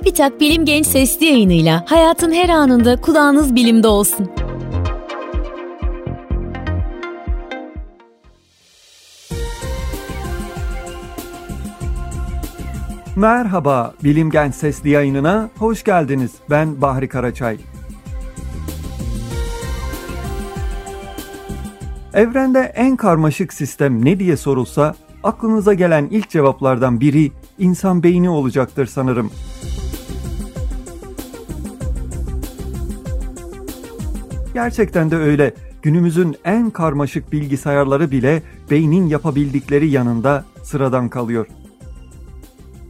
Çubitak Bilim Genç Sesli yayınıyla hayatın her anında kulağınız bilimde olsun. Merhaba, Bilim Genç Sesli yayınına hoş geldiniz. Ben Bahri Karaçay. Evrende en karmaşık sistem ne diye sorulsa aklınıza gelen ilk cevaplardan biri insan beyni olacaktır sanırım. Gerçekten de öyle. Günümüzün en karmaşık bilgisayarları bile beynin yapabildikleri yanında sıradan kalıyor.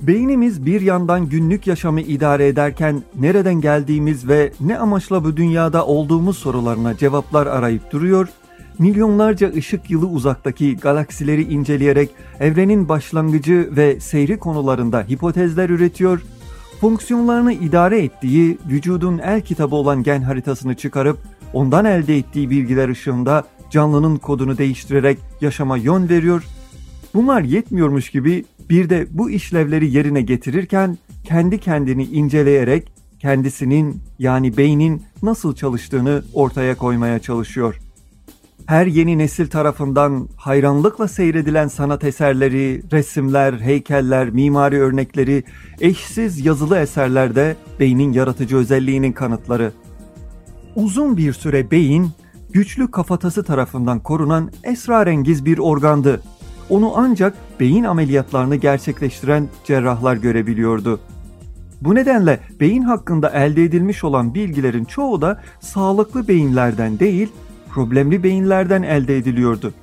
Beynimiz bir yandan günlük yaşamı idare ederken nereden geldiğimiz ve ne amaçla bu dünyada olduğumuz sorularına cevaplar arayıp duruyor, milyonlarca ışık yılı uzaktaki galaksileri inceleyerek evrenin başlangıcı ve seyri konularında hipotezler üretiyor, fonksiyonlarını idare ettiği vücudun el kitabı olan gen haritasını çıkarıp ondan elde ettiği bilgiler ışığında canlının kodunu değiştirerek yaşama yön veriyor. Bunlar yetmiyormuş gibi bir de bu işlevleri yerine getirirken kendi kendini inceleyerek kendisinin yani beynin nasıl çalıştığını ortaya koymaya çalışıyor. Her yeni nesil tarafından hayranlıkla seyredilen sanat eserleri, resimler, heykeller, mimari örnekleri, eşsiz yazılı eserlerde beynin yaratıcı özelliğinin kanıtları. Uzun bir süre beyin, güçlü kafatası tarafından korunan esrarengiz bir organdı. Onu ancak beyin ameliyatlarını gerçekleştiren cerrahlar görebiliyordu. Bu nedenle beyin hakkında elde edilmiş olan bilgilerin çoğu da sağlıklı beyinlerden değil, problemli beyinlerden elde ediliyordu.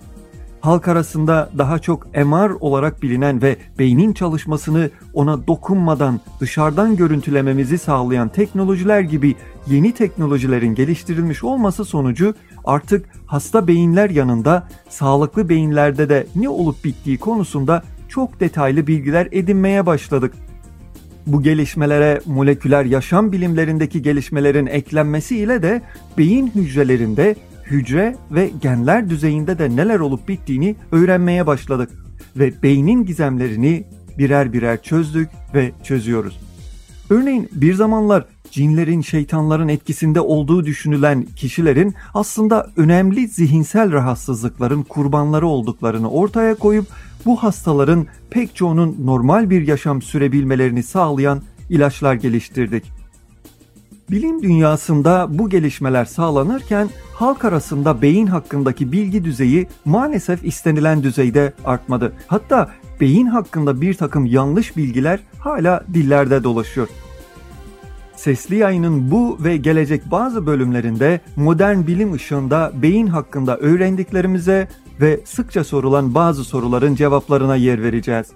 Halk arasında daha çok MR olarak bilinen ve beynin çalışmasını ona dokunmadan dışarıdan görüntülememizi sağlayan teknolojiler gibi yeni teknolojilerin geliştirilmiş olması sonucu artık hasta beyinler yanında sağlıklı beyinlerde de ne olup bittiği konusunda çok detaylı bilgiler edinmeye başladık. Bu gelişmelere moleküler yaşam bilimlerindeki gelişmelerin eklenmesiyle de beyin hücrelerinde hücre ve genler düzeyinde de neler olup bittiğini öğrenmeye başladık ve beynin gizemlerini birer birer çözdük ve çözüyoruz. Örneğin bir zamanlar cinlerin, şeytanların etkisinde olduğu düşünülen kişilerin aslında önemli zihinsel rahatsızlıkların kurbanları olduklarını ortaya koyup bu hastaların pek çoğunun normal bir yaşam sürebilmelerini sağlayan ilaçlar geliştirdik. Bilim dünyasında bu gelişmeler sağlanırken halk arasında beyin hakkındaki bilgi düzeyi maalesef istenilen düzeyde artmadı. Hatta beyin hakkında bir takım yanlış bilgiler hala dillerde dolaşıyor. Sesli yayının bu ve gelecek bazı bölümlerinde modern bilim ışığında beyin hakkında öğrendiklerimize ve sıkça sorulan bazı soruların cevaplarına yer vereceğiz.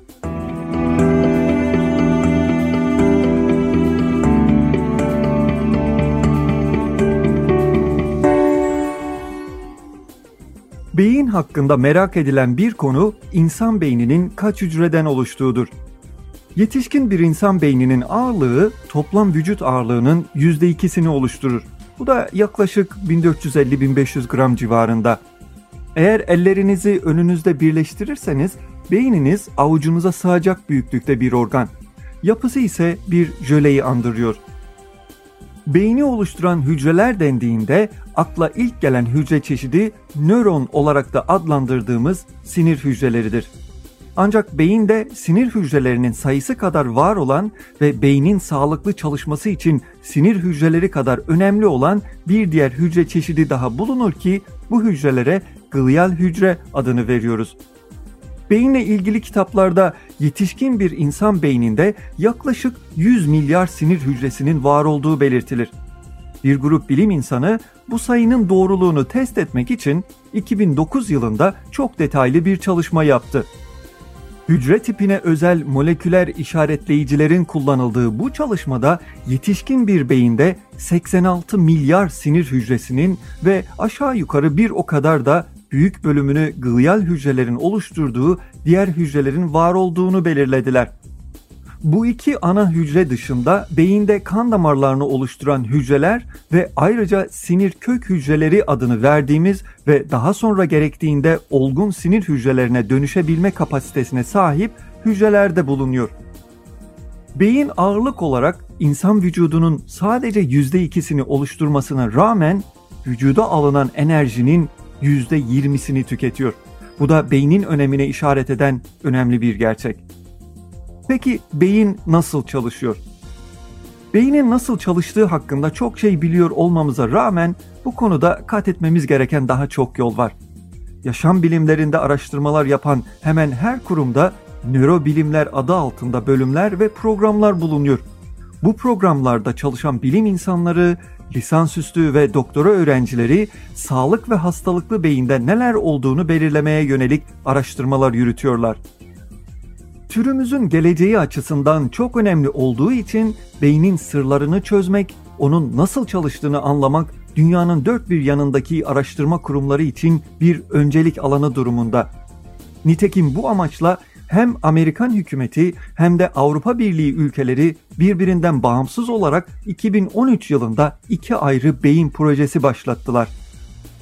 Beyin hakkında merak edilen bir konu insan beyninin kaç hücreden oluştuğudur. Yetişkin bir insan beyninin ağırlığı toplam vücut ağırlığının %2'sini oluşturur. Bu da yaklaşık 1450-1500 gram civarında. Eğer ellerinizi önünüzde birleştirirseniz beyniniz avucunuza sığacak büyüklükte bir organ. Yapısı ise bir jöleyi andırıyor. Beyni oluşturan hücreler dendiğinde akla ilk gelen hücre çeşidi nöron olarak da adlandırdığımız sinir hücreleridir. Ancak beyinde sinir hücrelerinin sayısı kadar var olan ve beynin sağlıklı çalışması için sinir hücreleri kadar önemli olan bir diğer hücre çeşidi daha bulunur ki bu hücrelere glial hücre adını veriyoruz. Beyinle ilgili kitaplarda yetişkin bir insan beyninde yaklaşık 100 milyar sinir hücresinin var olduğu belirtilir. Bir grup bilim insanı bu sayının doğruluğunu test etmek için 2009 yılında çok detaylı bir çalışma yaptı. Hücre tipine özel moleküler işaretleyicilerin kullanıldığı bu çalışmada yetişkin bir beyinde 86 milyar sinir hücresinin ve aşağı yukarı bir o kadar da büyük bölümünü glial hücrelerin oluşturduğu diğer hücrelerin var olduğunu belirlediler. Bu iki ana hücre dışında beyinde kan damarlarını oluşturan hücreler ve ayrıca sinir kök hücreleri adını verdiğimiz ve daha sonra gerektiğinde olgun sinir hücrelerine dönüşebilme kapasitesine sahip hücreler de bulunuyor. Beyin ağırlık olarak insan vücudunun sadece %2'sini oluşturmasına rağmen vücuda alınan enerjinin %20'sini tüketiyor. Bu da beynin önemine işaret eden önemli bir gerçek. Peki beyin nasıl çalışıyor? Beynin nasıl çalıştığı hakkında çok şey biliyor olmamıza rağmen bu konuda kat etmemiz gereken daha çok yol var. Yaşam bilimlerinde araştırmalar yapan hemen her kurumda nörobilimler adı altında bölümler ve programlar bulunuyor. Bu programlarda çalışan bilim insanları, lisansüstü ve doktora öğrencileri sağlık ve hastalıklı beyinde neler olduğunu belirlemeye yönelik araştırmalar yürütüyorlar. Türümüzün geleceği açısından çok önemli olduğu için beynin sırlarını çözmek, onun nasıl çalıştığını anlamak dünyanın dört bir yanındaki araştırma kurumları için bir öncelik alanı durumunda. Nitekim bu amaçla hem Amerikan hükümeti hem de Avrupa Birliği ülkeleri birbirinden bağımsız olarak 2013 yılında iki ayrı beyin projesi başlattılar.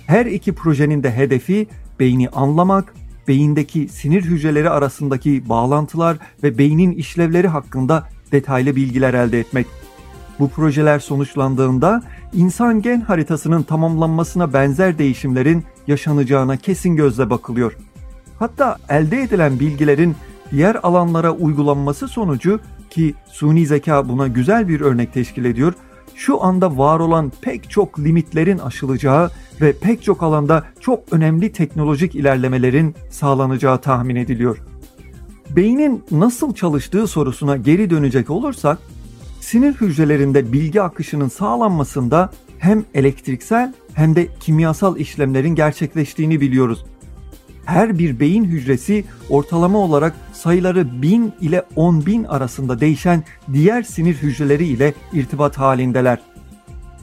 Her iki projenin de hedefi beyni anlamak, beyindeki sinir hücreleri arasındaki bağlantılar ve beynin işlevleri hakkında detaylı bilgiler elde etmek. Bu projeler sonuçlandığında insan gen haritasının tamamlanmasına benzer değişimlerin yaşanacağına kesin gözle bakılıyor. Hatta elde edilen bilgilerin diğer alanlara uygulanması sonucu ki suni zeka buna güzel bir örnek teşkil ediyor. Şu anda var olan pek çok limitlerin aşılacağı ve pek çok alanda çok önemli teknolojik ilerlemelerin sağlanacağı tahmin ediliyor. Beynin nasıl çalıştığı sorusuna geri dönecek olursak, sinir hücrelerinde bilgi akışının sağlanmasında hem elektriksel hem de kimyasal işlemlerin gerçekleştiğini biliyoruz. Her bir beyin hücresi ortalama olarak sayıları 1000 ile 10 bin arasında değişen diğer sinir hücreleri ile irtibat halindeler.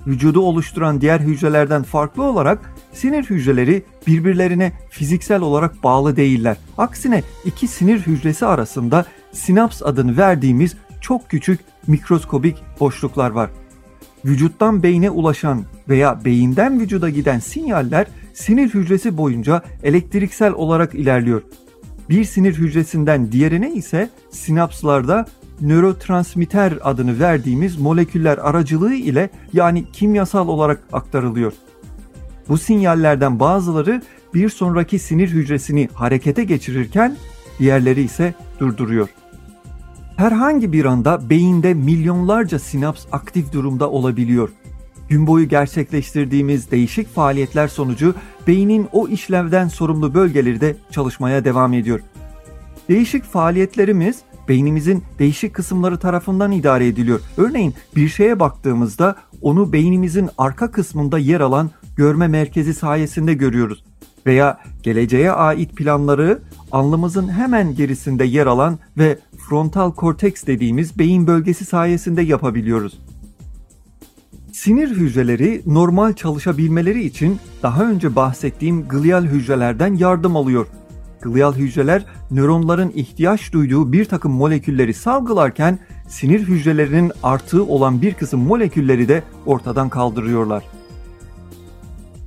Vücudu oluşturan diğer hücrelerden farklı olarak sinir hücreleri birbirlerine fiziksel olarak bağlı değiller. Aksine iki sinir hücresi arasında sinaps adını verdiğimiz çok küçük mikroskobik boşluklar var. Vücuttan beyne ulaşan veya beyinden vücuda giden sinyaller sinir hücresi boyunca elektriksel olarak ilerliyor. Bir sinir hücresinden diğerine ise sinapslarda nörotransmitter adını verdiğimiz moleküller aracılığı ile yani kimyasal olarak aktarılıyor. Bu sinyallerden bazıları bir sonraki sinir hücresini harekete geçirirken diğerleri ise durduruyor. Herhangi bir anda beyinde milyonlarca sinaps aktif durumda olabiliyor. Gün boyu gerçekleştirdiğimiz değişik faaliyetler sonucu beynin o işlevden sorumlu bölgeleri de çalışmaya devam ediyor. Değişik faaliyetlerimiz beynimizin değişik kısımları tarafından idare ediliyor. Örneğin bir şeye baktığımızda onu beynimizin arka kısmında yer alan görme merkezi sayesinde görüyoruz. Veya geleceğe ait planları alnımızın hemen gerisinde yer alan ve frontal korteks dediğimiz beyin bölgesi sayesinde yapabiliyoruz. Sinir hücreleri normal çalışabilmeleri için daha önce bahsettiğim glial hücrelerden yardım alıyor. Glial hücreler nöronların ihtiyaç duyduğu bir takım molekülleri salgılarken sinir hücrelerinin artığı olan bir kısım molekülleri de ortadan kaldırıyorlar.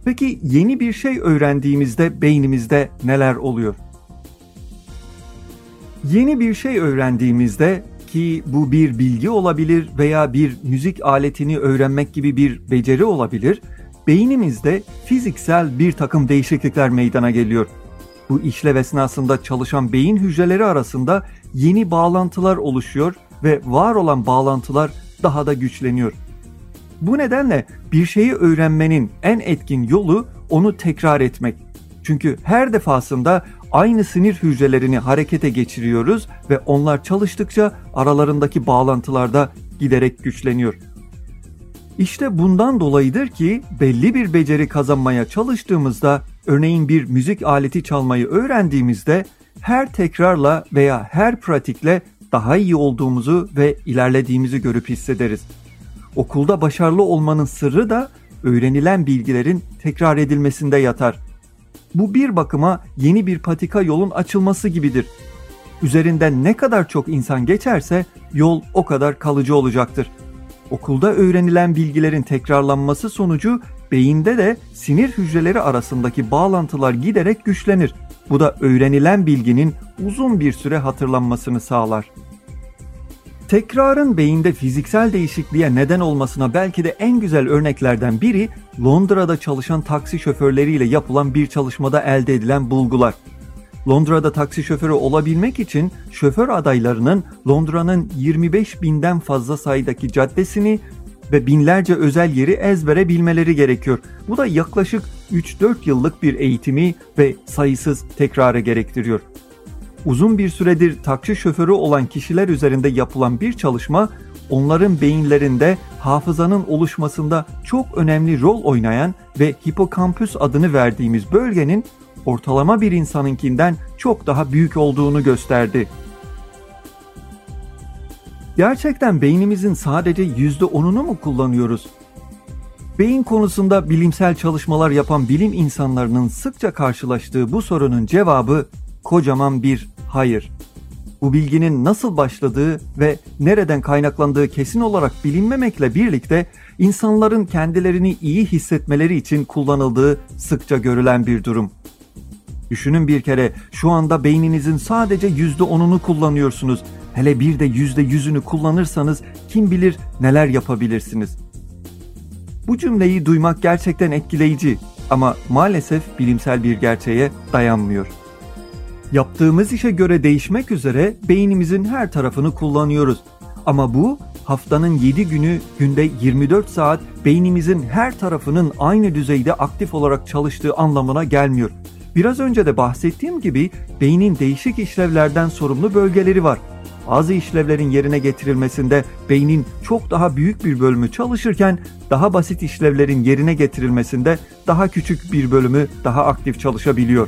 Peki yeni bir şey öğrendiğimizde beynimizde neler oluyor? Yeni bir şey öğrendiğimizde ki bu bir bilgi olabilir veya bir müzik aletini öğrenmek gibi bir beceri olabilir, beynimizde fiziksel bir takım değişiklikler meydana geliyor. Bu işlev esnasında çalışan beyin hücreleri arasında yeni bağlantılar oluşuyor ve var olan bağlantılar daha da güçleniyor. Bu nedenle bir şeyi öğrenmenin en etkin yolu onu tekrar etmek. Çünkü her defasında aynı sinir hücrelerini harekete geçiriyoruz ve onlar çalıştıkça aralarındaki bağlantılar da giderek güçleniyor. İşte bundan dolayıdır ki belli bir beceri kazanmaya çalıştığımızda, örneğin bir müzik aleti çalmayı öğrendiğimizde her tekrarla veya her pratikle daha iyi olduğumuzu ve ilerlediğimizi görüp hissederiz. Okulda başarılı olmanın sırrı da öğrenilen bilgilerin tekrar edilmesinde yatar. Bu bir bakıma yeni bir patika yolun açılması gibidir. Üzerinden ne kadar çok insan geçerse yol o kadar kalıcı olacaktır. Okulda öğrenilen bilgilerin tekrarlanması sonucu beyinde de sinir hücreleri arasındaki bağlantılar giderek güçlenir. Bu da öğrenilen bilginin uzun bir süre hatırlanmasını sağlar. Tekrarın beyinde fiziksel değişikliğe neden olmasına belki de en güzel örneklerden biri Londra'da çalışan taksi şoförleriyle yapılan bir çalışmada elde edilen bulgular. Londra'da taksi şoförü olabilmek için şoför adaylarının Londra'nın 25 binden fazla sayıdaki caddesini ve binlerce özel yeri ezbere bilmeleri gerekiyor. Bu da yaklaşık 3-4 yıllık bir eğitimi ve sayısız tekrarı gerektiriyor. Uzun bir süredir taksi şoförü olan kişiler üzerinde yapılan bir çalışma onların beyinlerinde hafızanın oluşmasında çok önemli rol oynayan ve hipokampüs adını verdiğimiz bölgenin ortalama bir insanınkinden çok daha büyük olduğunu gösterdi. Gerçekten beynimizin sadece %10'unu mu kullanıyoruz? Beyin konusunda bilimsel çalışmalar yapan bilim insanlarının sıkça karşılaştığı bu sorunun cevabı kocaman bir hayır. Bu bilginin nasıl başladığı ve nereden kaynaklandığı kesin olarak bilinmemekle birlikte insanların kendilerini iyi hissetmeleri için kullanıldığı sıkça görülen bir durum. Düşünün bir kere şu anda beyninizin sadece %10'unu kullanıyorsunuz. Hele bir de %100'ünü kullanırsanız kim bilir neler yapabilirsiniz. Bu cümleyi duymak gerçekten etkileyici ama maalesef bilimsel bir gerçeğe dayanmıyor. Yaptığımız işe göre değişmek üzere beynimizin her tarafını kullanıyoruz. Ama bu haftanın 7 günü günde 24 saat beynimizin her tarafının aynı düzeyde aktif olarak çalıştığı anlamına gelmiyor. Biraz önce de bahsettiğim gibi beynin değişik işlevlerden sorumlu bölgeleri var. Bazı işlevlerin yerine getirilmesinde beynin çok daha büyük bir bölümü çalışırken daha basit işlevlerin yerine getirilmesinde daha küçük bir bölümü daha aktif çalışabiliyor.